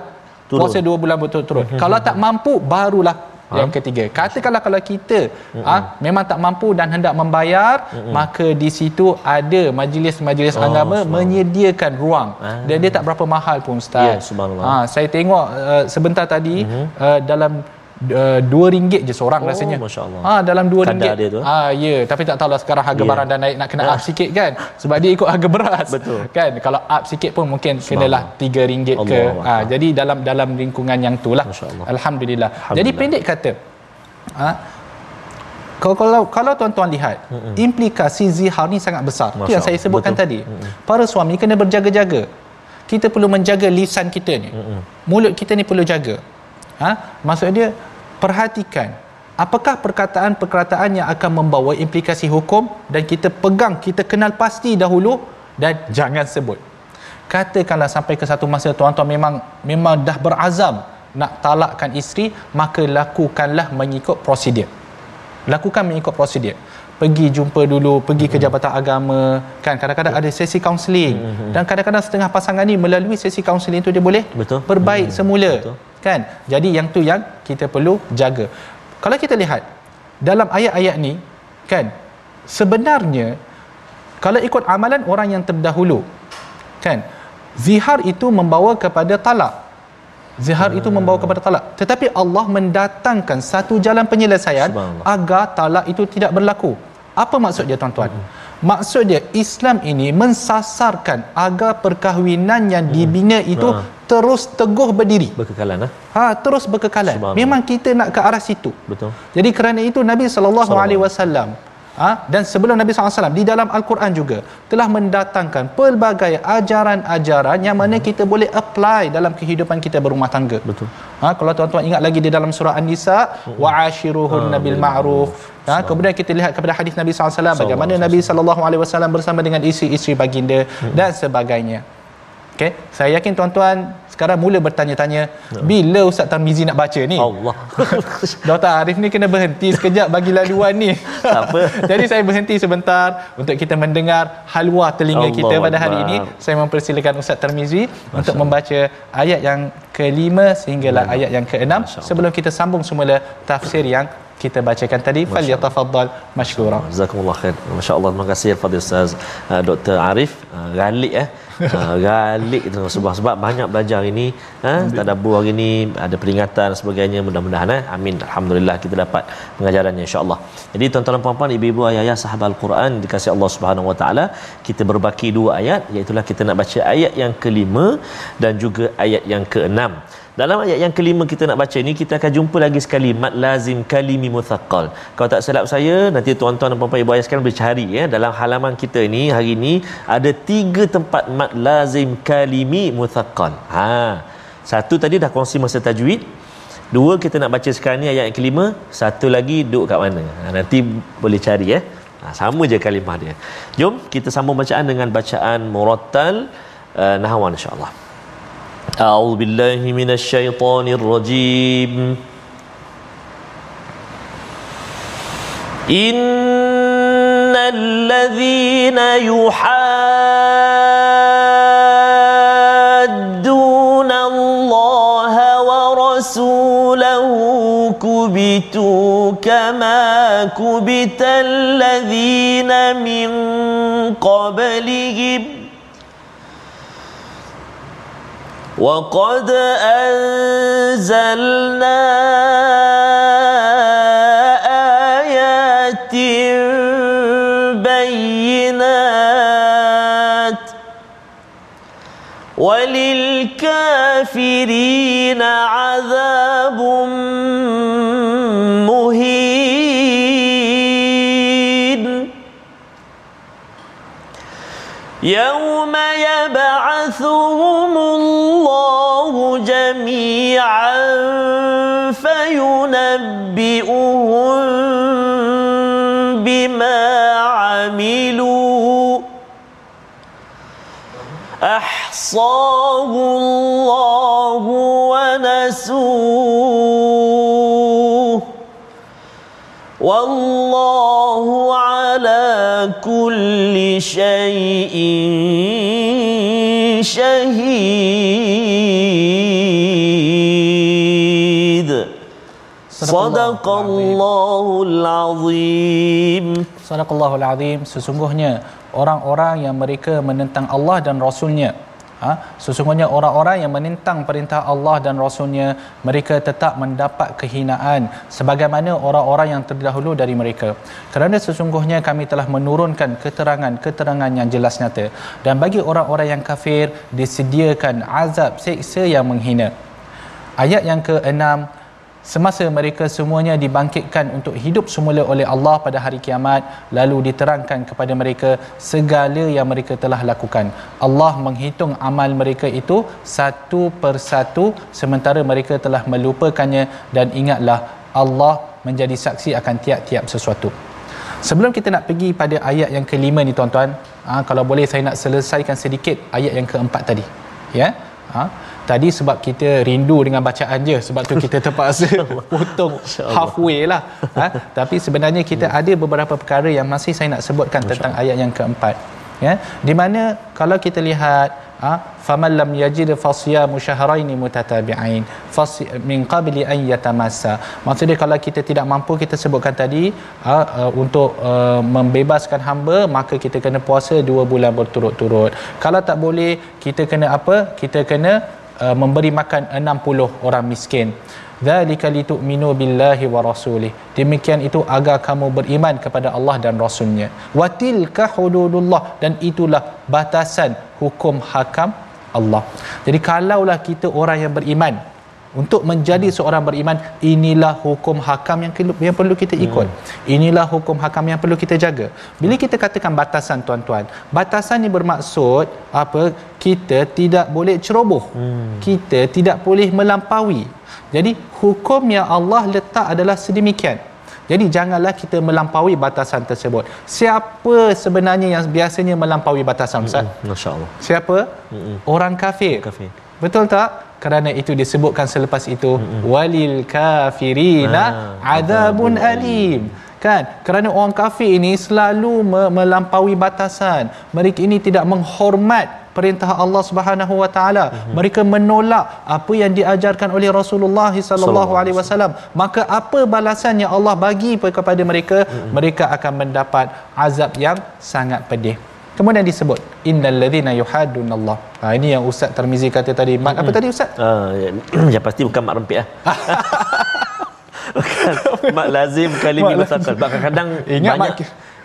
Turun. puasa dua bulan berturut-turut uh-huh. kalau tak mampu barulah Ha? Yang ketiga, katakanlah kalau kita ah memang tak mampu dan hendak membayar, mm-hmm. maka di situ ada majlis-majlis oh, agama menyediakan ruang. Ah. Dan dia tak berapa mahal pun ustaz. Ya, subhanallah. Ah, saya tengok uh, sebentar tadi mm-hmm. uh, dalam Uh, dua ringgit je seorang oh, rasanya. Masya-Allah. Ha dalam dua ringgit. Dia tu. Ha ya, tapi tak tahulah sekarang harga yeah. barang dah naik nak kena up sikit kan. Sebab dia ikut harga beras. Betul. Kan kalau up sikit pun mungkin kenalah tiga ringgit ke. Ha jadi dalam dalam lingkungan yang itulah. Alhamdulillah. Alhamdulillah. Jadi pendek kata ha kalau kalau, kalau tuan-tuan lihat mm-hmm. implikasi zihar ni sangat besar. Itu yang saya sebutkan Betul. tadi. Mm-hmm. Para suami kena berjaga-jaga. Kita perlu menjaga lisan kita ni. Mm-hmm. Mulut kita ni perlu jaga. Ha? Maksud dia perhatikan apakah perkataan-perkataan yang akan membawa implikasi hukum dan kita pegang kita kenal pasti dahulu dan jangan sebut. Katakanlah sampai ke satu masa tuan-tuan memang memang dah berazam nak talakkan isteri maka lakukanlah mengikut prosedur. Lakukan mengikut prosedur. Pergi jumpa dulu pergi ke jabatan agama kan? Kadang-kadang ada sesi kaunseling dan kadang-kadang setengah pasangan ni melalui sesi kaunseling tu dia boleh betul. berbaik hmm. semula. betul kan? Jadi yang tu yang kita perlu jaga. Kalau kita lihat dalam ayat-ayat ni kan? Sebenarnya kalau ikut amalan orang yang terdahulu kan? Zihar itu membawa kepada talak. Zihar hmm. itu membawa kepada talak. Tetapi Allah mendatangkan satu jalan penyelesaian agar talak itu tidak berlaku. Apa maksud dia tuan-tuan? Hmm. Maksud dia Islam ini mensasarkan agar perkahwinan yang hmm. dibina itu hmm terus teguh berdiri. Berkekalan ha? ha terus berkekalan. Memang kita nak ke arah situ. Betul. Jadi kerana itu Nabi sallallahu alaihi wasallam ha? Dan sebelum Nabi SAW di dalam al-Quran juga telah mendatangkan pelbagai ajaran-ajaran yang mana hmm. kita boleh apply dalam kehidupan kita berumah tangga. Betul. Ha? Kalau tuan-tuan ingat lagi di dalam surah an-nisa hmm. wa ashiruhun ah, nabil ma'ruf. Ha, kemudian kita lihat kepada hadis Nabi SAW bagaimana Nabi SAW bersama dengan isteri-isteri baginda hmm. dan sebagainya. Okay. Saya yakin tuan-tuan sekarang mula bertanya-tanya ya. bila Ustaz Tarmizi nak baca ni? Allah. Dr. Arif ni kena berhenti sekejap bagi laluan ni. Tak apa. Jadi saya berhenti sebentar untuk kita mendengar halwa telinga Allah kita pada hari ini. Saya mempersilakan Ustaz Tarmizi untuk membaca ayat yang kelima sehinggalah ayat yang keenam sebelum kita sambung semula tafsir yang kita bacakan tadi fal yatafaddal mashkura jazakumullah khair masyaallah terima kasih kepada ustaz uh, Dr Arif uh, galik eh uh, galik tu. Sebab sebab banyak belajar ini ha uh, tadabbur hari ini ada peringatan sebagainya. Mudah-mudahan eh. Amin. Alhamdulillah kita dapat pengajarannya insyaallah. Jadi tuan-tuan dan puan-puan ibu-ibu ayah-ayah sahabat al-Quran dikasihi Allah Subhanahu wa taala kita berbaki dua ayat. Iaitu kita nak baca ayat yang kelima dan juga ayat yang keenam dalam ayat yang kelima kita nak baca ini kita akan jumpa lagi sekali mat lazim kalimi muthaqqal. Kalau tak silap saya nanti tuan-tuan dan puan-puan ibu ayah sekalian bercari ya dalam halaman kita ini hari ini ada tiga tempat mat lazim kalimi muthaqqal. Ha. Satu tadi dah kongsi masa tajwid. Dua kita nak baca sekarang ni ayat yang kelima, satu lagi duduk kat mana? Ha, nanti boleh cari ya. Ha, sama je kalimah dia. Jom kita sambung bacaan dengan bacaan murattal uh, nahwan insya-Allah. أعوذ بالله من الشيطان الرجيم. إن الذين يحادون الله ورسوله كبتوا كما كبت الذين من قبلهم وقد أنزلنا آيات بينات وللكافرين عذاب مهين. يوم يبعثهم الله جميعا فينبئهم بما عملوا. أحصاه الله ونسوه. والله على كل شيء شهيد. صدق الله العظيم صدق الله العظيم sesungguhnya orang-orang yang mereka menentang Allah dan Rasulnya ha? sesungguhnya orang-orang yang menentang perintah Allah dan Rasulnya mereka tetap mendapat kehinaan sebagaimana orang-orang yang terdahulu dari mereka. Kerana sesungguhnya kami telah menurunkan keterangan-keterangan yang jelas nyata. Dan bagi orang-orang yang kafir disediakan azab seksa yang menghina. Ayat yang ke-6 semasa mereka semuanya dibangkitkan untuk hidup semula oleh Allah pada hari kiamat lalu diterangkan kepada mereka segala yang mereka telah lakukan Allah menghitung amal mereka itu satu persatu sementara mereka telah melupakannya dan ingatlah Allah menjadi saksi akan tiap-tiap sesuatu Sebelum kita nak pergi pada ayat yang kelima ni tuan-tuan, ha, kalau boleh saya nak selesaikan sedikit ayat yang keempat tadi. Ya. Ha, tadi sebab kita rindu dengan bacaan je sebab tu kita terpaksa potong halfway lah ha? tapi sebenarnya kita hmm. ada beberapa perkara yang masih saya nak sebutkan tentang ayat yang keempat ya? Di mana kalau kita lihat ha? Faman lam yajid fasyamu syahrain mutatabi'ain fas min qabli an yatamassa. Maksudnya kalau kita tidak mampu kita sebutkan tadi ha, uh, untuk uh, membebaskan hamba maka kita kena puasa dua bulan berturut-turut. Kalau tak boleh kita kena apa? Kita kena Uh, memberi makan 60 orang miskin. Zalika litu'minu billahi wa rasulih. Demikian itu agar kamu beriman kepada Allah dan rasulnya. Wa tilka hududullah. Dan itulah batasan hukum hakam Allah. Jadi kalaulah kita orang yang beriman untuk menjadi seorang beriman inilah hukum hakam yang yang perlu kita ikut hmm. inilah hukum hakam yang perlu kita jaga bila kita katakan batasan tuan-tuan batasan ini bermaksud apa kita tidak boleh ceroboh hmm. kita tidak boleh melampaui jadi hukum yang Allah letak adalah sedemikian jadi janganlah kita melampaui batasan tersebut. Siapa sebenarnya yang biasanya melampaui batasan Ustaz? Hmm, Masya-Allah. Siapa? Hmm. Orang kafir. kafir. Betul tak? Kerana itu disebutkan selepas itu mm-hmm. walil kafirina ah, adzabun alim. Kan? Kerana orang kafir ini selalu melampaui batasan. Mereka ini tidak menghormat perintah Allah Subhanahu wa taala. Mm-hmm. mereka menolak apa yang diajarkan oleh Rasulullah sallallahu alaihi wasallam. maka apa balasan yang Allah bagi kepada mereka? Mm-hmm. mereka akan mendapat azab yang sangat pedih Kemudian disebut innal ladzina yuhaddun Allah. Ha ini yang Ustaz Tarmizi kata tadi. Mat apa tadi Ustaz? Ah ya, ya pasti bukan mak rempit ah. bukan mak lazim kalimi musakal. Kadang-kadang banyak mak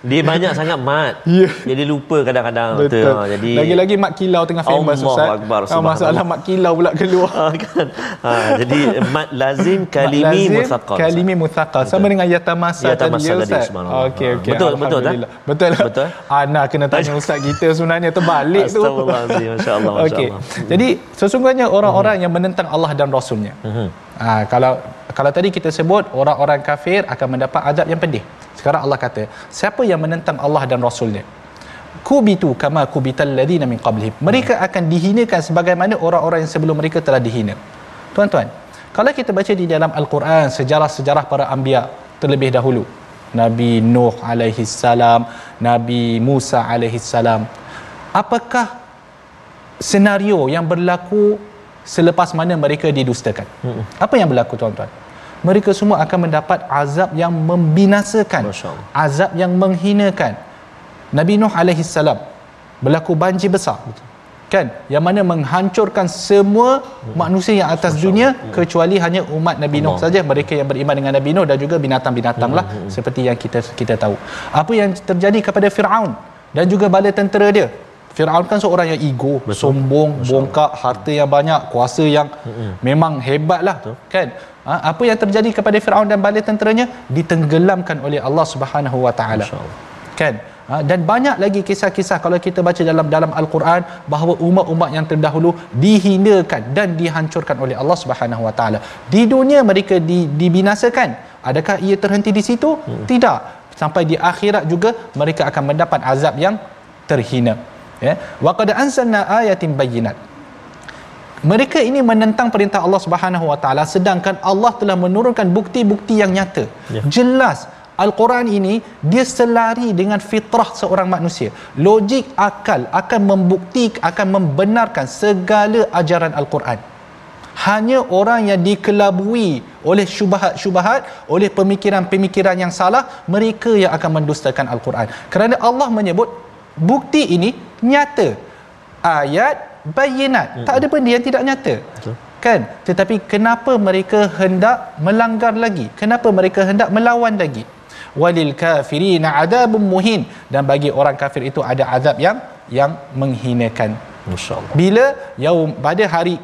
dia banyak sangat mat. Yeah. Jadi lupa kadang-kadang tu. Ha, jadi lagi-lagi mat kilau tengah famous Allah Ustaz. Akbar, ha, masalah mat kilau pula keluar. Ha, kan? ha, jadi mat lazim kalimi muthaqal. Kalimi muthaqal sama dengan yatamasa tadi ya Ustaz. Okey okey. Betul betul tak? Betul. Betul. Ana kena tanya Ustaz kita sebenarnya terbalik tu. Astagfirullahalazim masya-Allah Okey. Jadi sesungguhnya orang-orang yang menentang Allah dan Rasulnya. Mhm. Ha, kalau kalau tadi kita sebut orang-orang kafir akan mendapat azab yang pedih. Sekarang Allah kata, siapa yang menentang Allah dan Rasulnya? Kubitu kama kubital ladina min qablihim. Mereka akan dihinakan sebagaimana orang-orang yang sebelum mereka telah dihina. Tuan-tuan, kalau kita baca di dalam Al-Quran sejarah-sejarah para anbiya terlebih dahulu, Nabi Nuh alaihi salam, Nabi Musa alaihi salam, apakah senario yang berlaku selepas mana mereka didustakan? Apa yang berlaku tuan-tuan? Mereka semua akan mendapat azab yang membinasakan azab yang menghinakan. Nabi Nuh alaihi salam berlaku banjir besar. Kan? Yang mana menghancurkan semua manusia yang atas dunia kecuali hanya umat Nabi Nuh saja. Mereka yang beriman dengan Nabi Nuh dan juga binatang-binatang lah hmm, hmm, hmm. seperti yang kita kita tahu. Apa yang terjadi kepada Firaun dan juga bala tentera dia Firaun kan seorang yang ego, Betul. sombong, Betul. bongkak, harta yang banyak, kuasa yang mm-hmm. memang hebatlah, Betul. kan? Ha, apa yang terjadi kepada Firaun dan bala tenteranya ditenggelamkan oleh Allah Subhanahu Wa Taala. Kan? Ha, dan banyak lagi kisah-kisah kalau kita baca dalam dalam al-Quran bahawa umat-umat yang terdahulu dihinakan dan dihancurkan oleh Allah Subhanahu Wa Taala. Di dunia mereka di, dibinasakan. Adakah ia terhenti di situ? Hmm. Tidak. Sampai di akhirat juga mereka akan mendapat azab yang terhina. Ya. Wa qad anzalna ayatin bayyinat. Mereka ini menentang perintah Allah Subhanahu Wa Taala sedangkan Allah telah menurunkan bukti-bukti yang nyata. Ya. Jelas Al-Quran ini dia selari dengan fitrah seorang manusia. Logik akal akan membukti akan membenarkan segala ajaran Al-Quran. Hanya orang yang dikelabui oleh syubhat-syubhat, oleh pemikiran-pemikiran yang salah, mereka yang akan mendustakan Al-Quran. Kerana Allah menyebut bukti ini nyata. Ayat bayinat. Tak ada benda yang tidak nyata. Betul. Kan? Tetapi kenapa mereka hendak melanggar lagi? Kenapa mereka hendak melawan lagi? walil kafirina adabun muhin dan bagi orang kafir itu ada azab yang yang menghinakan insyaallah bila yaum pada hari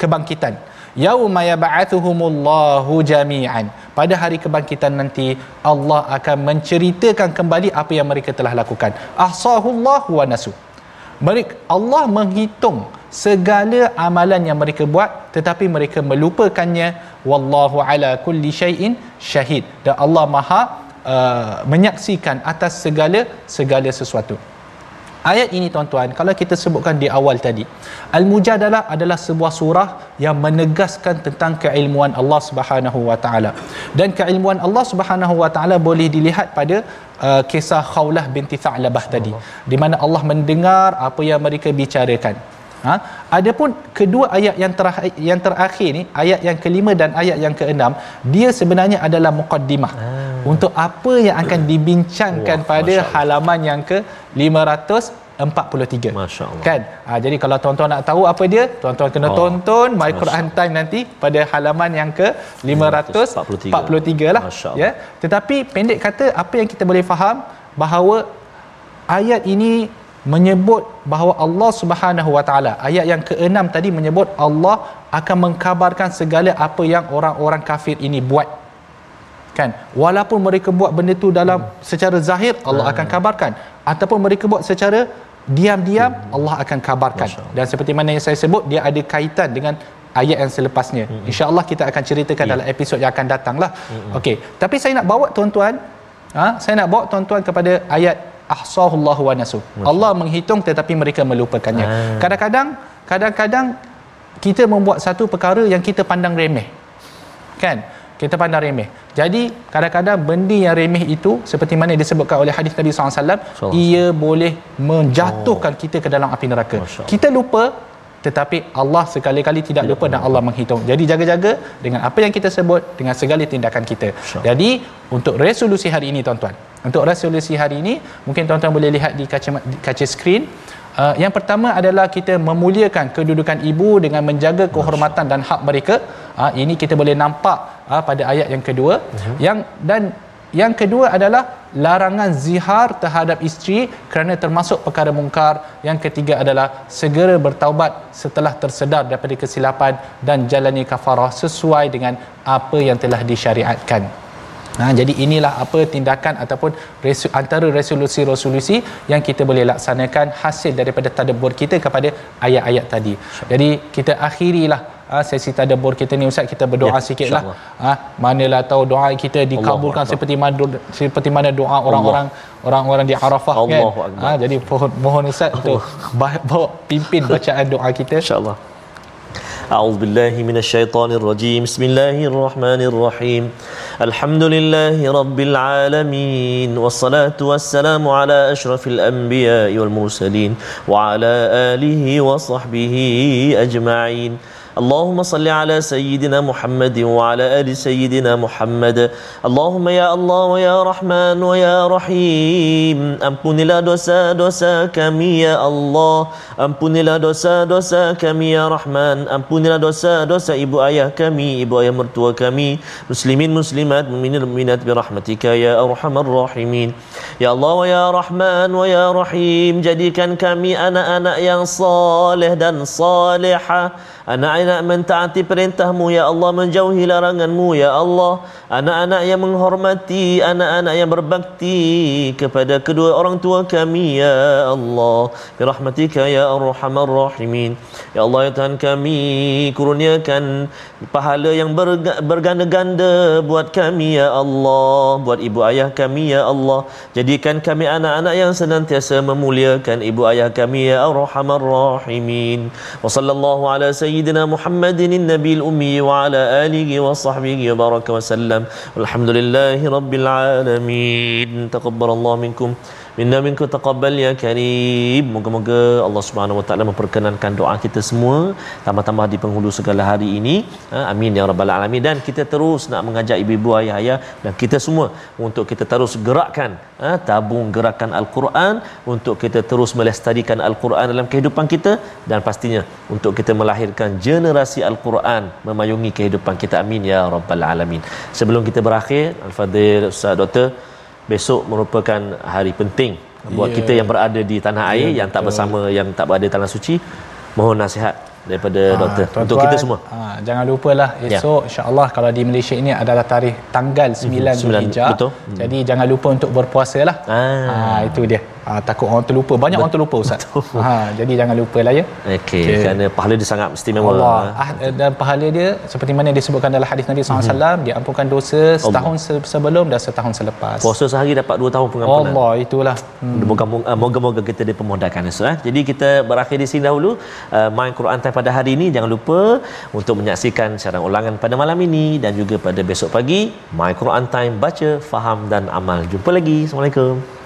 kebangkitan yauma yab'athuhumullahu jami'an. Pada hari kebangkitan nanti Allah akan menceritakan kembali apa yang mereka telah lakukan. Ahsahullahu wa nasu. Mereka Allah menghitung segala amalan yang mereka buat tetapi mereka melupakannya. Wallahu ala kulli syai'in syahid. Dan Allah Maha Uh, menyaksikan atas segala segala sesuatu. Ayat ini tuan-tuan, kalau kita sebutkan di awal tadi, Al-Mujadalah adalah sebuah surah yang menegaskan tentang keilmuan Allah Subhanahu Wa Taala. Dan keilmuan Allah Subhanahu Wa Taala boleh dilihat pada uh, kisah Khawlah binti Tha'labah tadi, di mana Allah mendengar apa yang mereka bicarakan. Ha? Adapun kedua ayat yang terakhir, yang terakhir ni, ayat yang kelima dan ayat yang keenam, dia sebenarnya adalah muqaddimah. Hmm. Untuk apa yang akan dibincangkan Wah, pada halaman yang ke 543. Masya-Allah. Kan? Ha, jadi kalau tuan-tuan nak tahu apa dia, tuan-tuan kena oh. tonton My Quran Time nanti pada halaman yang ke 543, 543 lah. Ya. Tetapi pendek kata apa yang kita boleh faham bahawa ayat ini menyebut bahawa Allah Subhanahu Wa Taala. Ayat yang keenam tadi menyebut Allah akan mengkabarkan segala apa yang orang-orang kafir ini buat. Kan? Walaupun mereka buat benda tu dalam secara zahir Allah akan hmm. kabarkan. Ataupun mereka buat secara diam-diam hmm. Allah akan kabarkan. Dan seperti mana yang saya sebut dia ada kaitan dengan ayat yang selepasnya. Hmm. insyaallah kita akan ceritakan yeah. dalam episod yang akan datanglah. Okey. Tapi saya nak bawa tuan-tuan ha? Saya nak bawa tuan-tuan kepada ayat ahsahullahu wa nasu. Allah menghitung tetapi mereka melupakannya. Ha. Kadang-kadang kadang-kadang kita membuat satu perkara yang kita pandang remeh. Kan? Kita pandang remeh. Jadi kadang-kadang benda yang remeh itu seperti mana disebutkan oleh hadis Nabi SAW, ia boleh menjatuhkan oh. kita ke dalam api neraka. Kita lupa tetapi Allah sekali-kali tidak lupa dan Allah menghitung. Jadi jaga-jaga dengan apa yang kita sebut dengan segala tindakan kita. Jadi untuk resolusi hari ini tuan-tuan. Untuk resolusi hari ini mungkin tuan-tuan boleh lihat di kaca kaca skrin. Uh, yang pertama adalah kita memuliakan kedudukan ibu dengan menjaga kehormatan dan hak mereka. Uh, ini kita boleh nampak uh, pada ayat yang kedua. Uh-huh. Yang dan yang kedua adalah larangan zihar terhadap isteri kerana termasuk perkara mungkar. Yang ketiga adalah segera bertaubat setelah tersedar daripada kesilapan dan jalani kafarah sesuai dengan apa yang telah disyariatkan. Ha, jadi inilah apa tindakan ataupun resu, antara resolusi-resolusi yang kita boleh laksanakan hasil daripada tadabbur kita kepada ayat-ayat tadi. Jadi kita akhirilah ha, sesi tadabbur kita ni Ustaz kita berdoa ya, sikitlah. Ha, manalah tahu doa kita dikabulkan Allah seperti mana seperti mana doa orang-orang orang-orang di Arafah Allah kan. Ha, jadi mohon mohon Ustaz untuk bawa pimpin bacaan doa kita insya-Allah. أعوذ بالله من الشيطان الرجيم بسم الله الرحمن الرحيم الحمد لله رب العالمين والصلاة والسلام على أشرف الأنبياء والمرسلين وعلى آله وصحبه أجمعين اللهم صل على سيدنا محمد وعلى آل سيدنا محمد اللهم يا الله ويا رحمن ويا رحيم Ampunilah dosa-dosa kami ya Allah Ampunilah dosa-dosa kami ya Rahman Ampunilah dosa-dosa ibu ayah kami Ibu ayah mertua kami Muslimin muslimat Muminin muminat Birahmatika ya arhamar rahimin Ya Allah wa ya Rahman wa ya Rahim Jadikan kami anak-anak yang saleh dan salihah Anak-anak mentaati perintahmu ya Allah Menjauhi laranganmu ya Allah. Anak-anak yang menghormati Anak-anak yang berbakti Kepada kedua orang tua kami ya Allah. Birahmatika ya Arhamar Rahimin. Ya Allah ya Tuhan kami Kurniakan pahala yang berganda-ganda Buat kami ya Allah. Buat ibu ayah kami ya Allah. Jadikan kami anak-anak yang senantiasa Memuliakan ibu ayah kami ya Arhamar Rahimin. Wa sallallahu ala sayyidina سيدنا محمد النبي الأمي وعلى آله وصحبه وبارك وسلم والحمد لله رب العالمين تقبل الله منكم Minna minkum taqabbal ya karim. Moga-moga Allah Subhanahu Wa Taala memperkenankan doa kita semua tambah-tambah di penghulu segala hari ini. Ha, amin ya rabbal alamin dan kita terus nak mengajak ibu-ibu ayah-ayah dan kita semua untuk kita terus gerakkan ha, tabung gerakan al-Quran untuk kita terus melestarikan al-Quran dalam kehidupan kita dan pastinya untuk kita melahirkan generasi al-Quran memayungi kehidupan kita. Amin ya rabbal alamin. Sebelum kita berakhir, al-Fadhil Ustaz Doktor besok merupakan hari penting buat yeah. kita yang berada di tanah air yeah, yang tak bersama yang tak berada di tanah suci mohon nasihat daripada ha, doktor tuan-tuan, untuk kita semua. Ha, jangan lupalah ya. esok ya. insya-Allah kalau di Malaysia ini adalah tarikh tanggal 9 hmm, Zulhijjah. Betul. Hmm. Jadi jangan lupa untuk berpuasalah. Ha. ha itu dia. Ha, takut orang terlupa. Banyak betul. orang terlupa ustaz. Ha jadi jangan lupalah ya. Okey okay. kerana pahala dia sangat istimewa. Allah ah, dan pahala dia seperti mana disebutkan dalam hadis Nabi SAW hmm. diampunkan dosa setahun Allah. sebelum dan setahun selepas. Puasa sehari dapat dua tahun pengampunan. Allah itulah. Hmm. Moga-moga kita dipermudahkan esok eh. Jadi kita berakhir di sini dahulu uh, main Quran time pada hari ini jangan lupa untuk menyaksikan siaran ulangan pada malam ini dan juga pada besok pagi My Quran Time baca faham dan amal jumpa lagi assalamualaikum